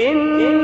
إن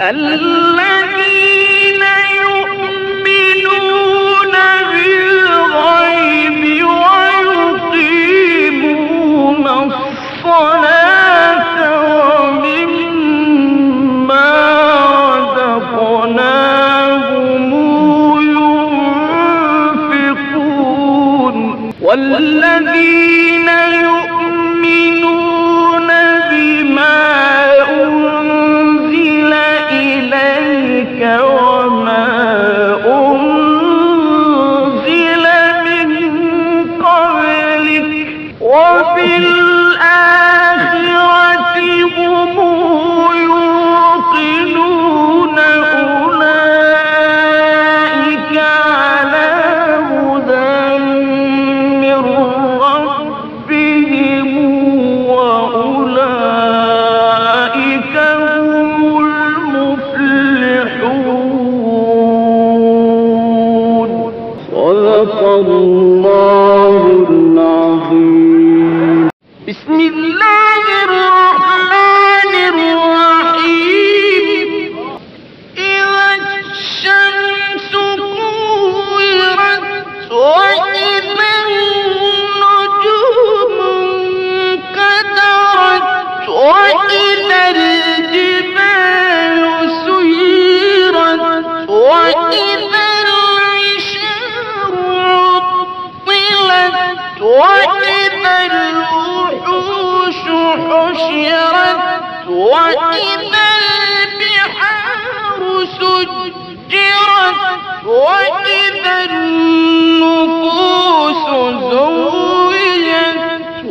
الذي وإذا النفوس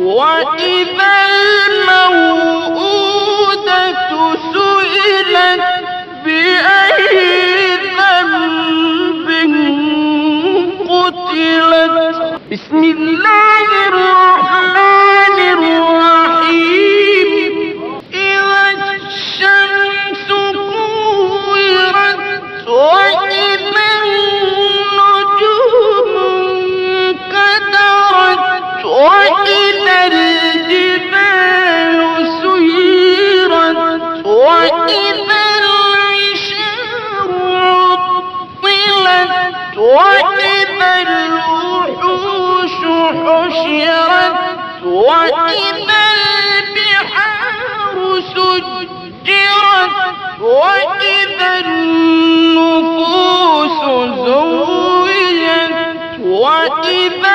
وإذا الموءودة سئلت بأي ذنب قتلت بسم الله الرحمن الرحيم وإذا البحار سجرت النفوس زوجت وإذا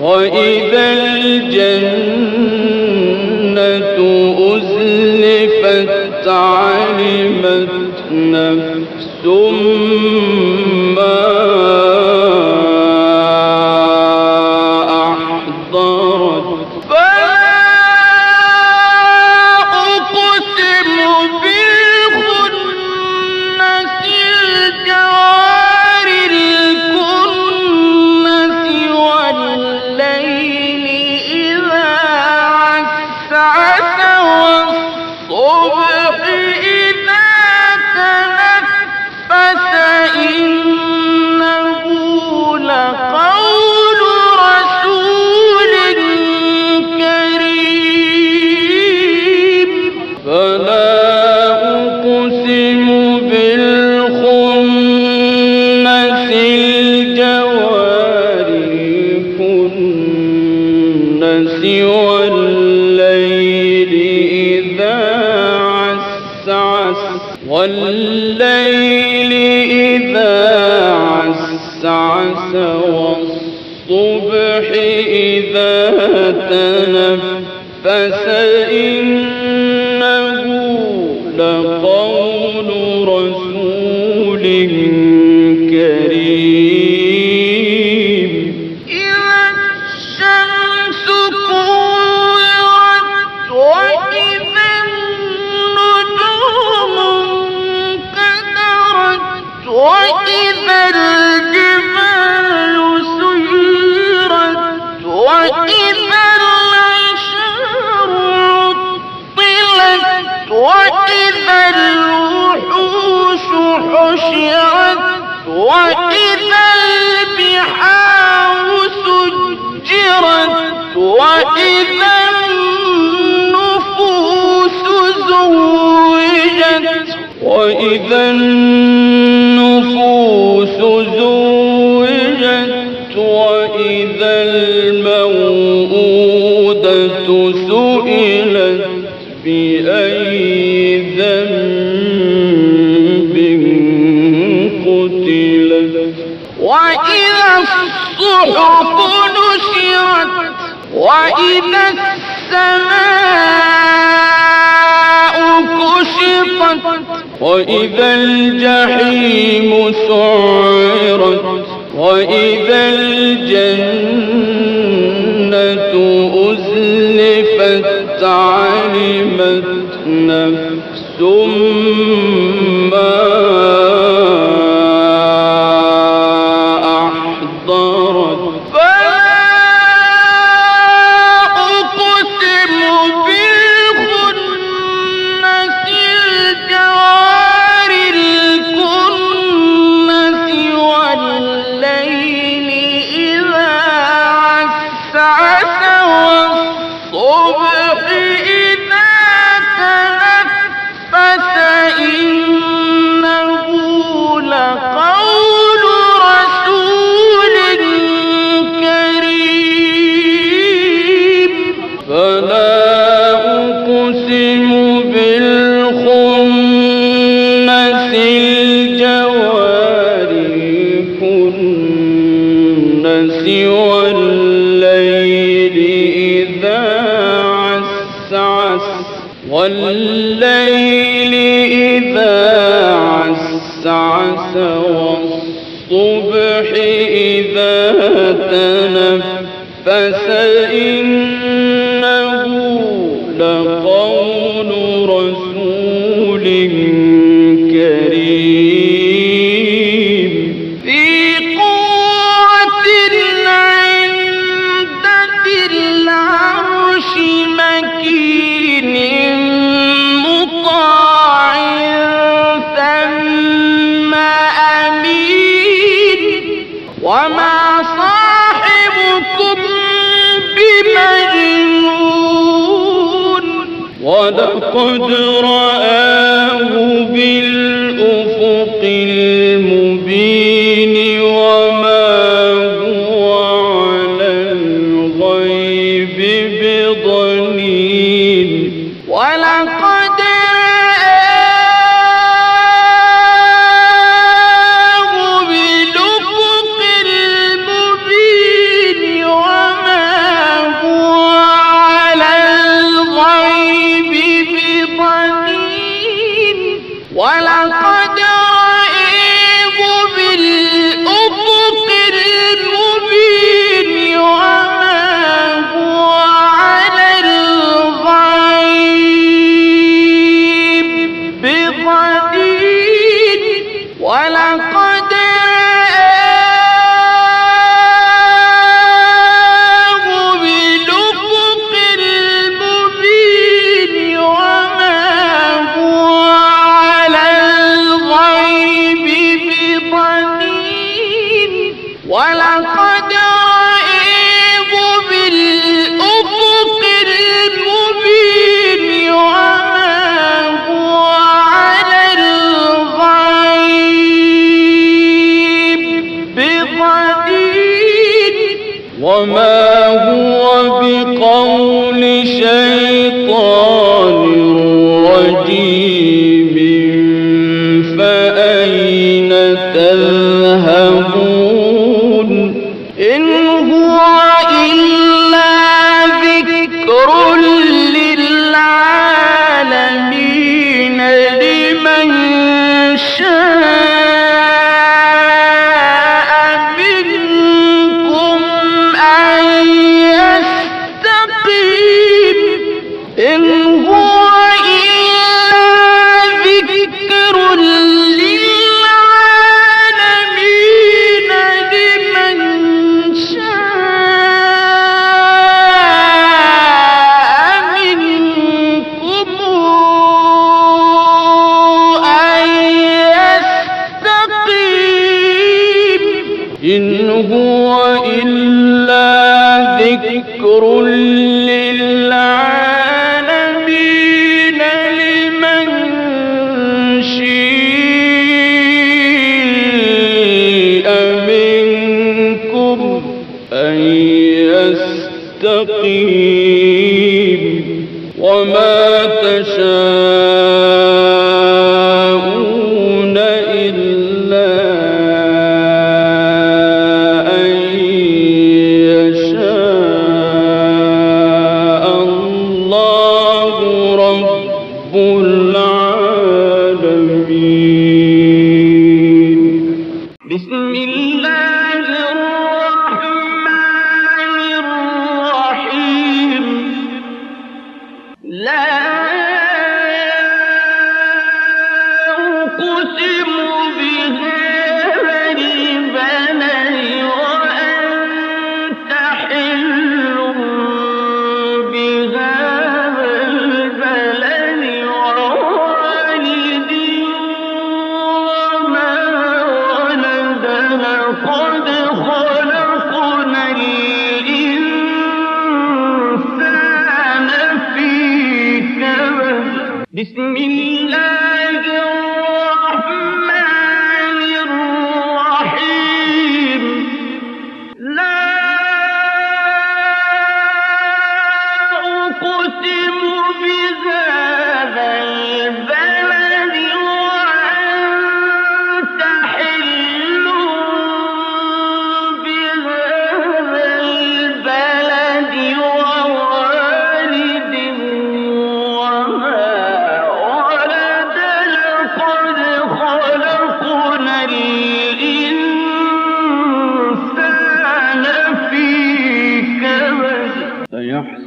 وإذا الجنة أزلفت علمت نفس وإذا الجحيم سعرت وإذا الجنة أزلفت علمت نفس ما أحضرت. وما صاحبكم بمجنون. ولقد رآه بالله وما هو بقول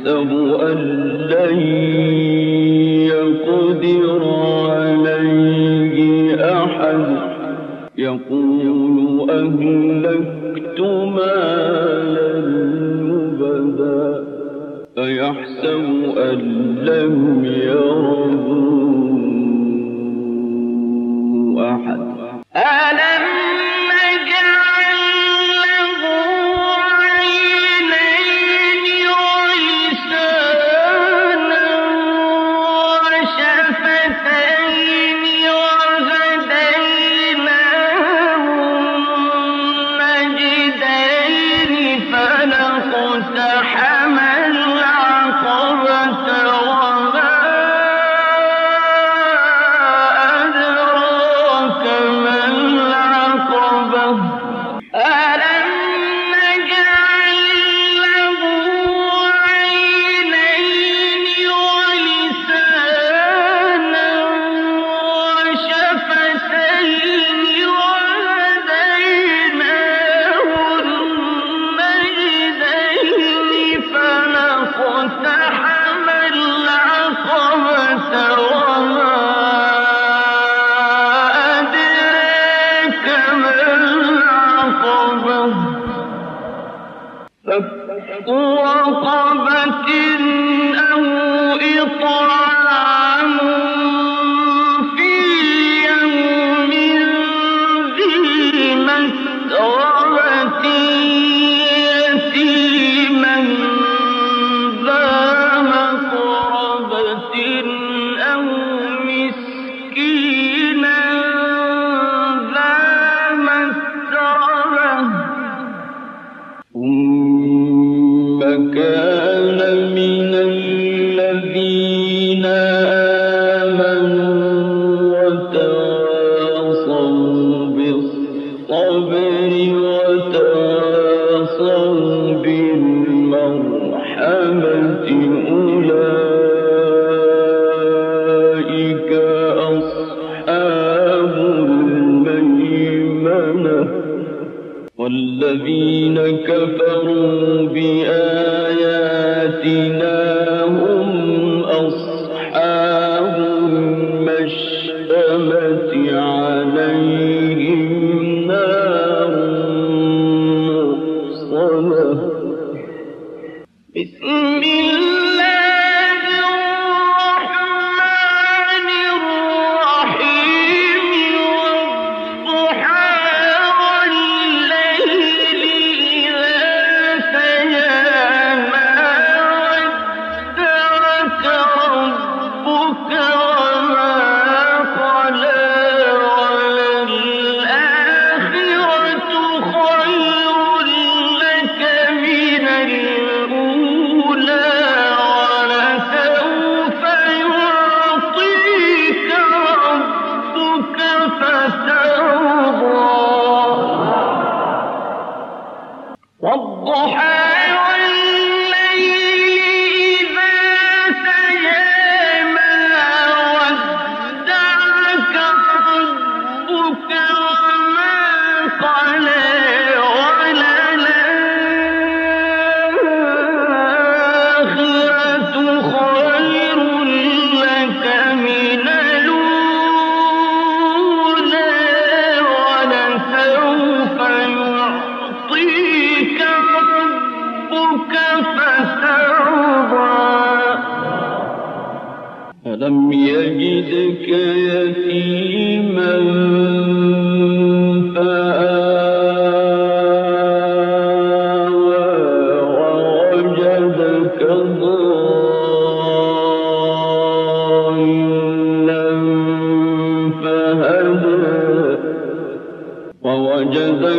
كفروا بآياتنا هم فأما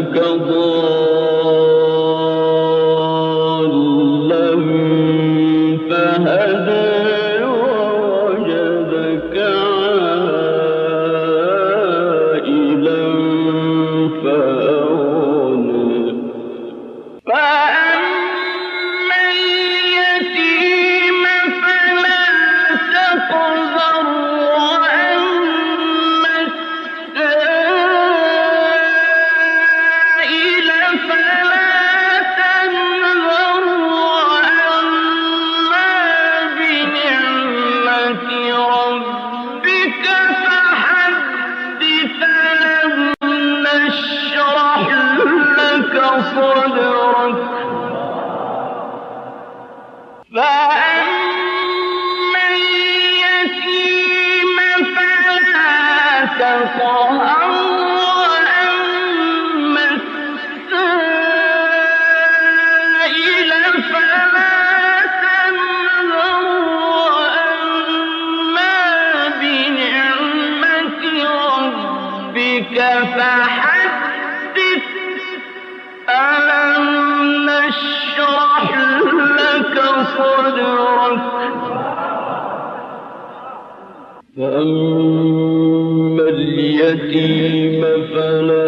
اليتيم فلا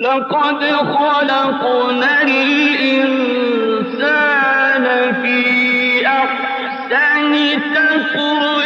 لقد خلقنا الإنسان في أحسن تقويم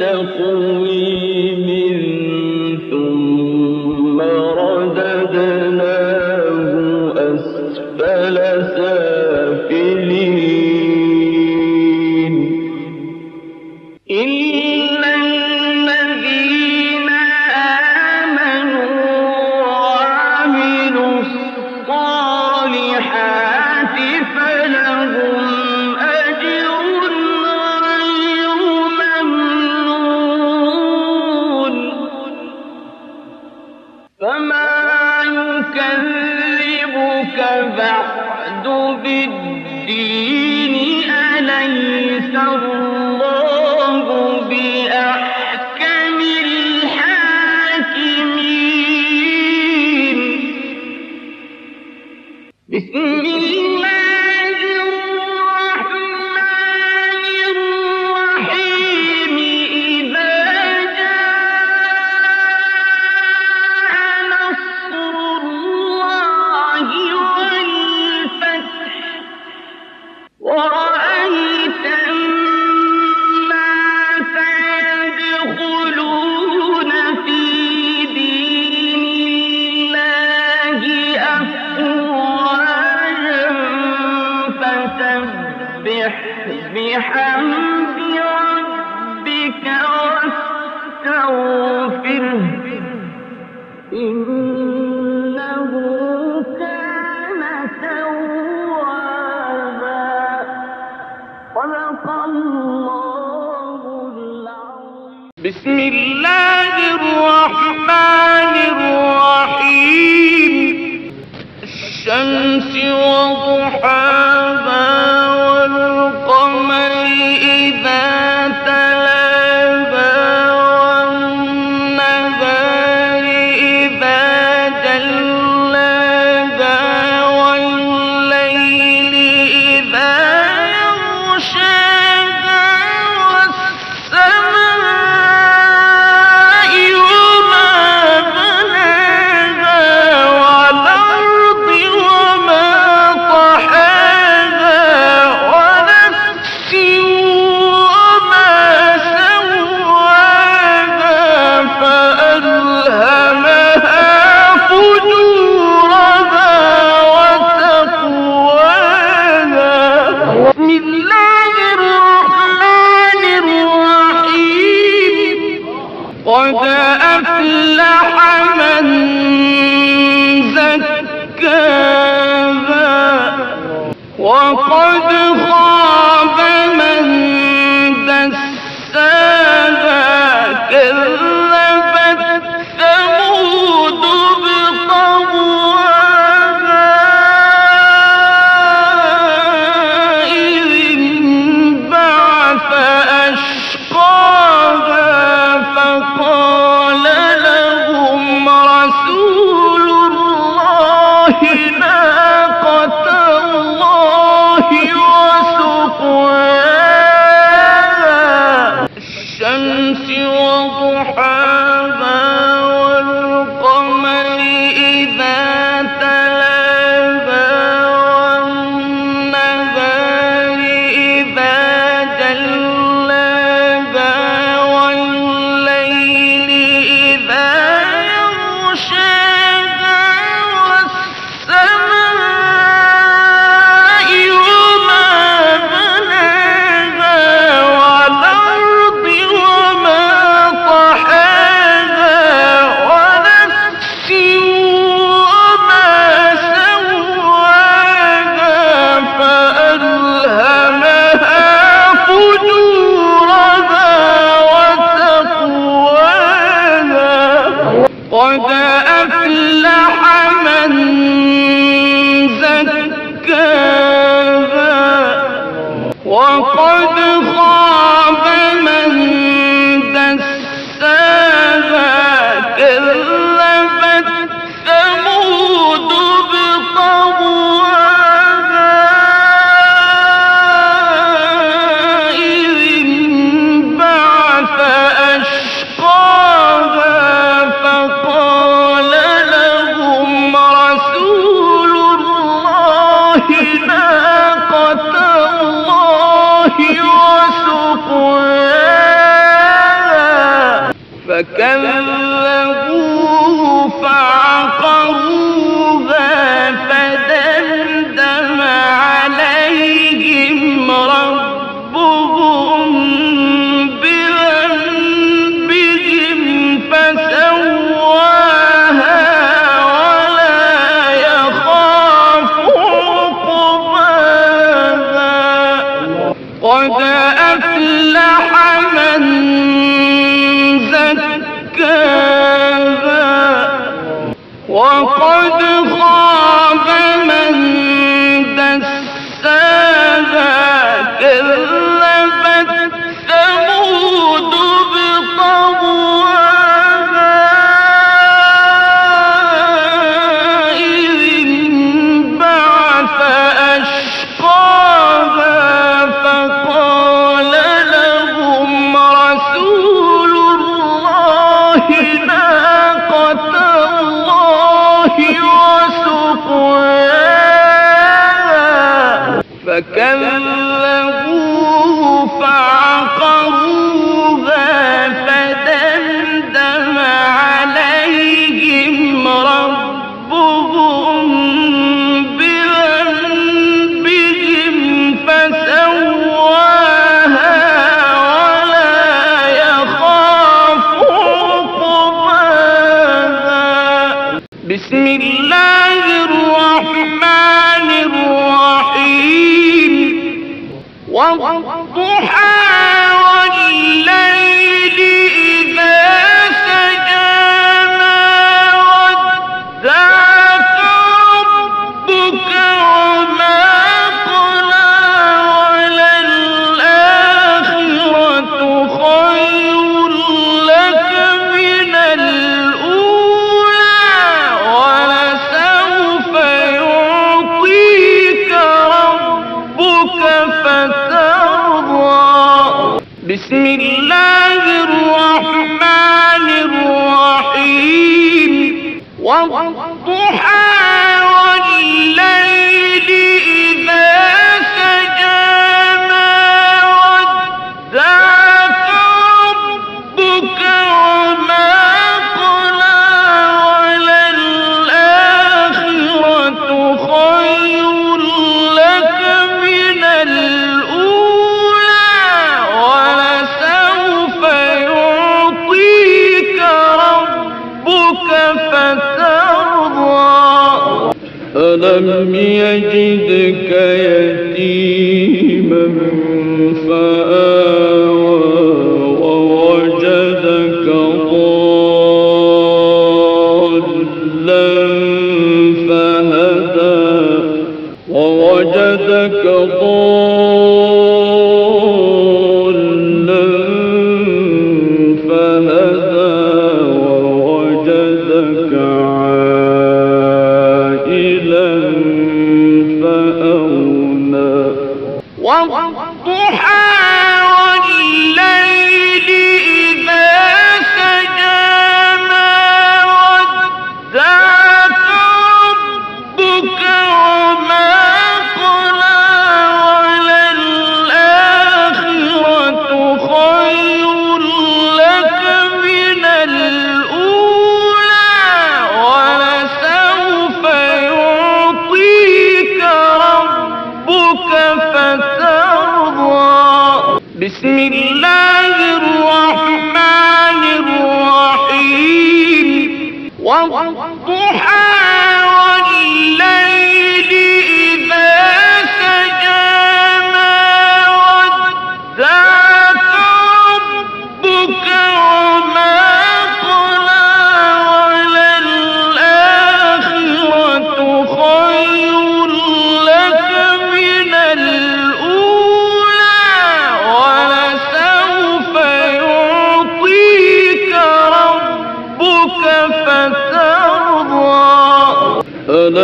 تقويم. بالدين أليس الله فكم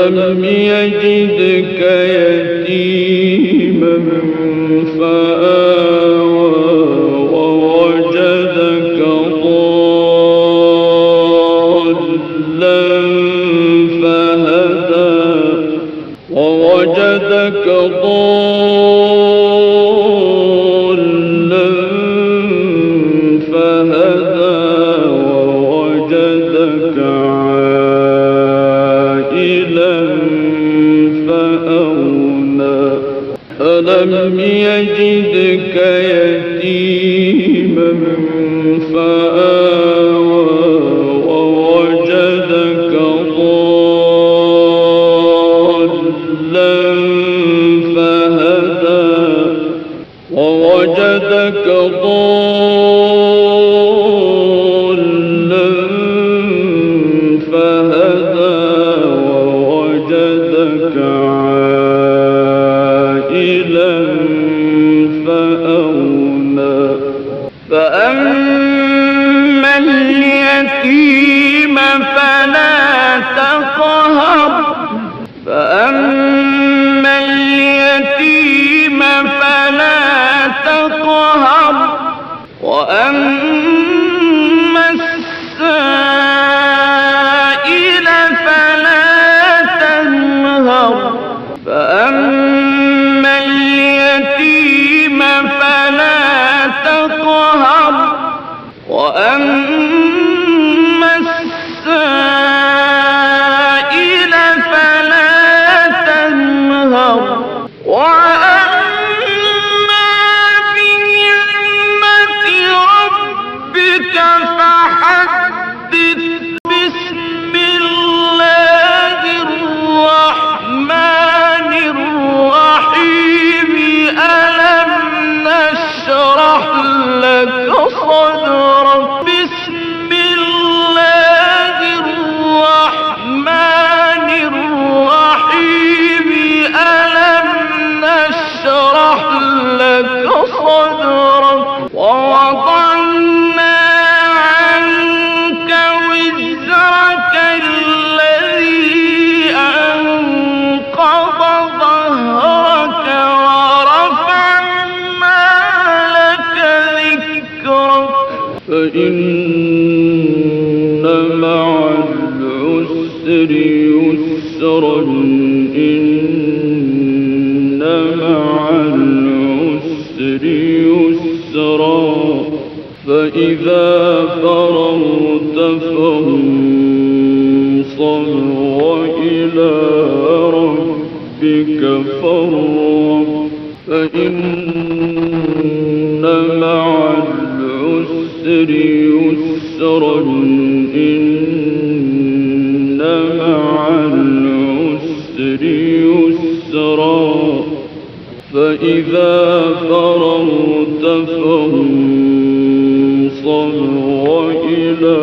ألم يجدك العسر يسرا فإذا فرغت فانصب وإلى ربك فارغب. فإن فإذا فرغت فانصب وإلى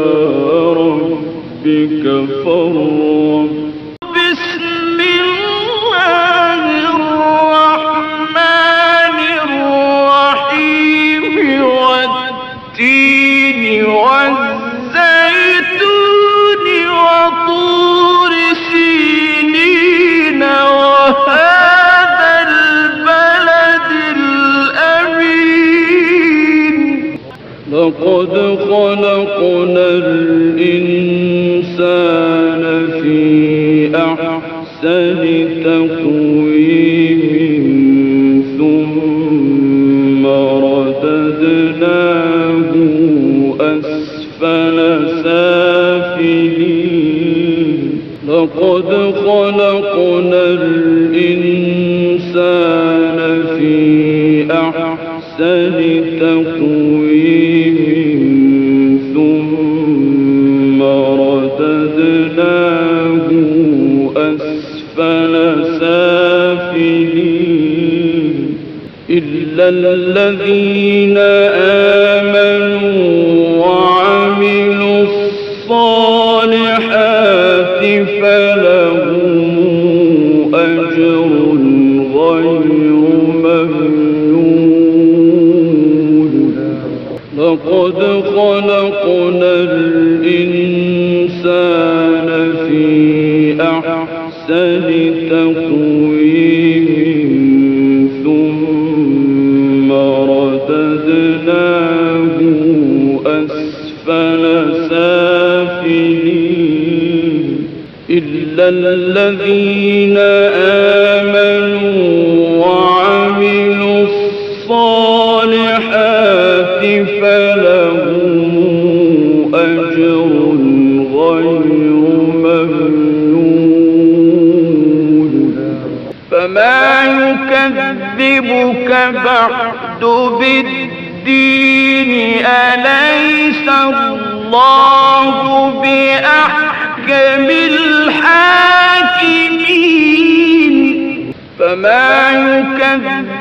ربك فارغب. الذي فما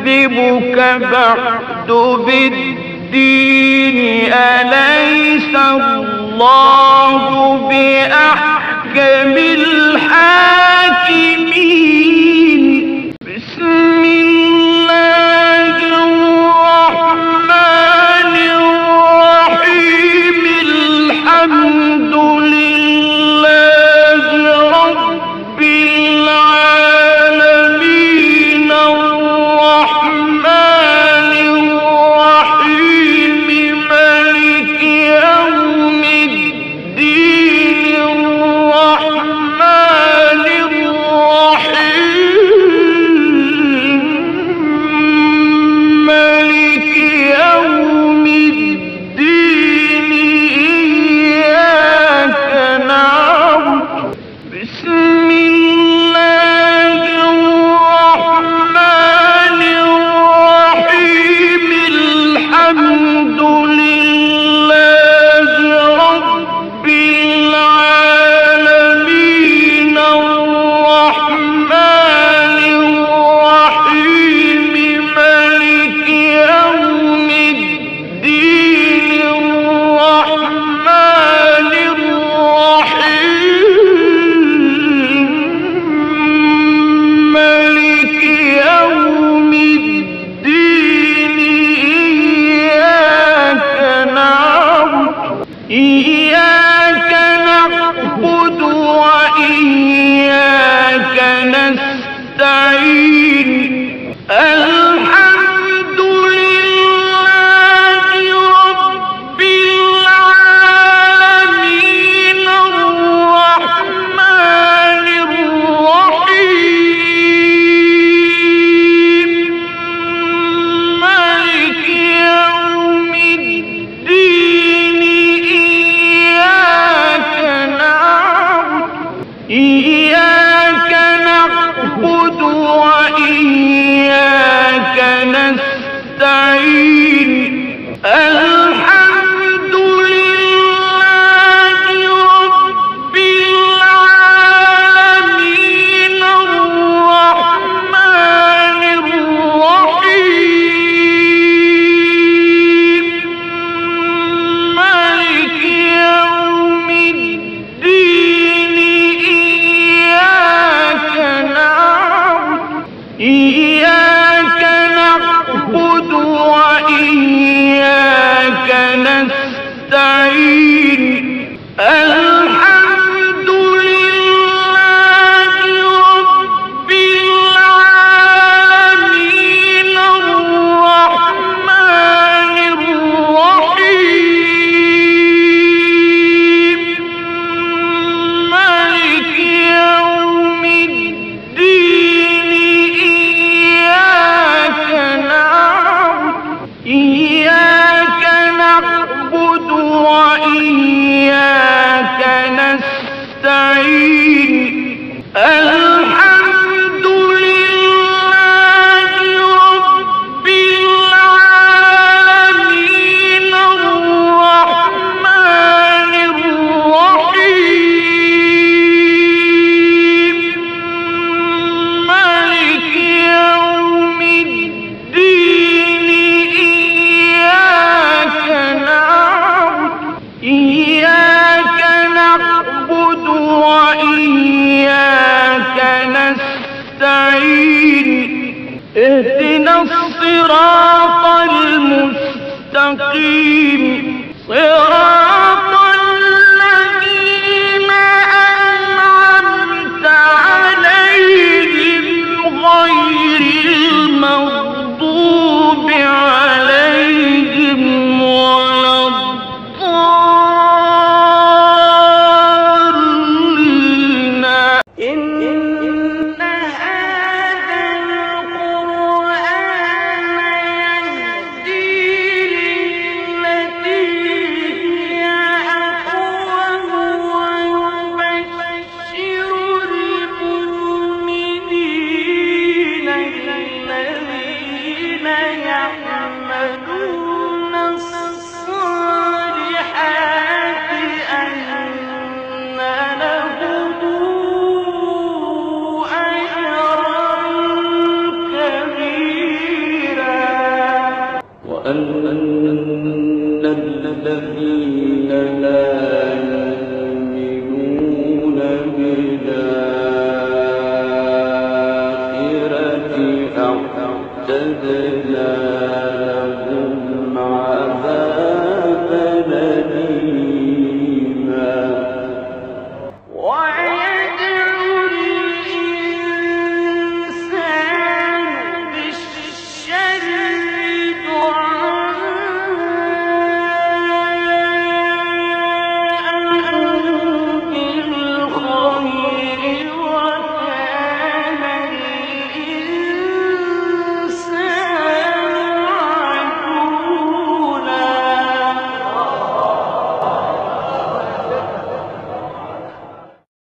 يكذبك بعد بالدين أليس الله بأحكم الحاكم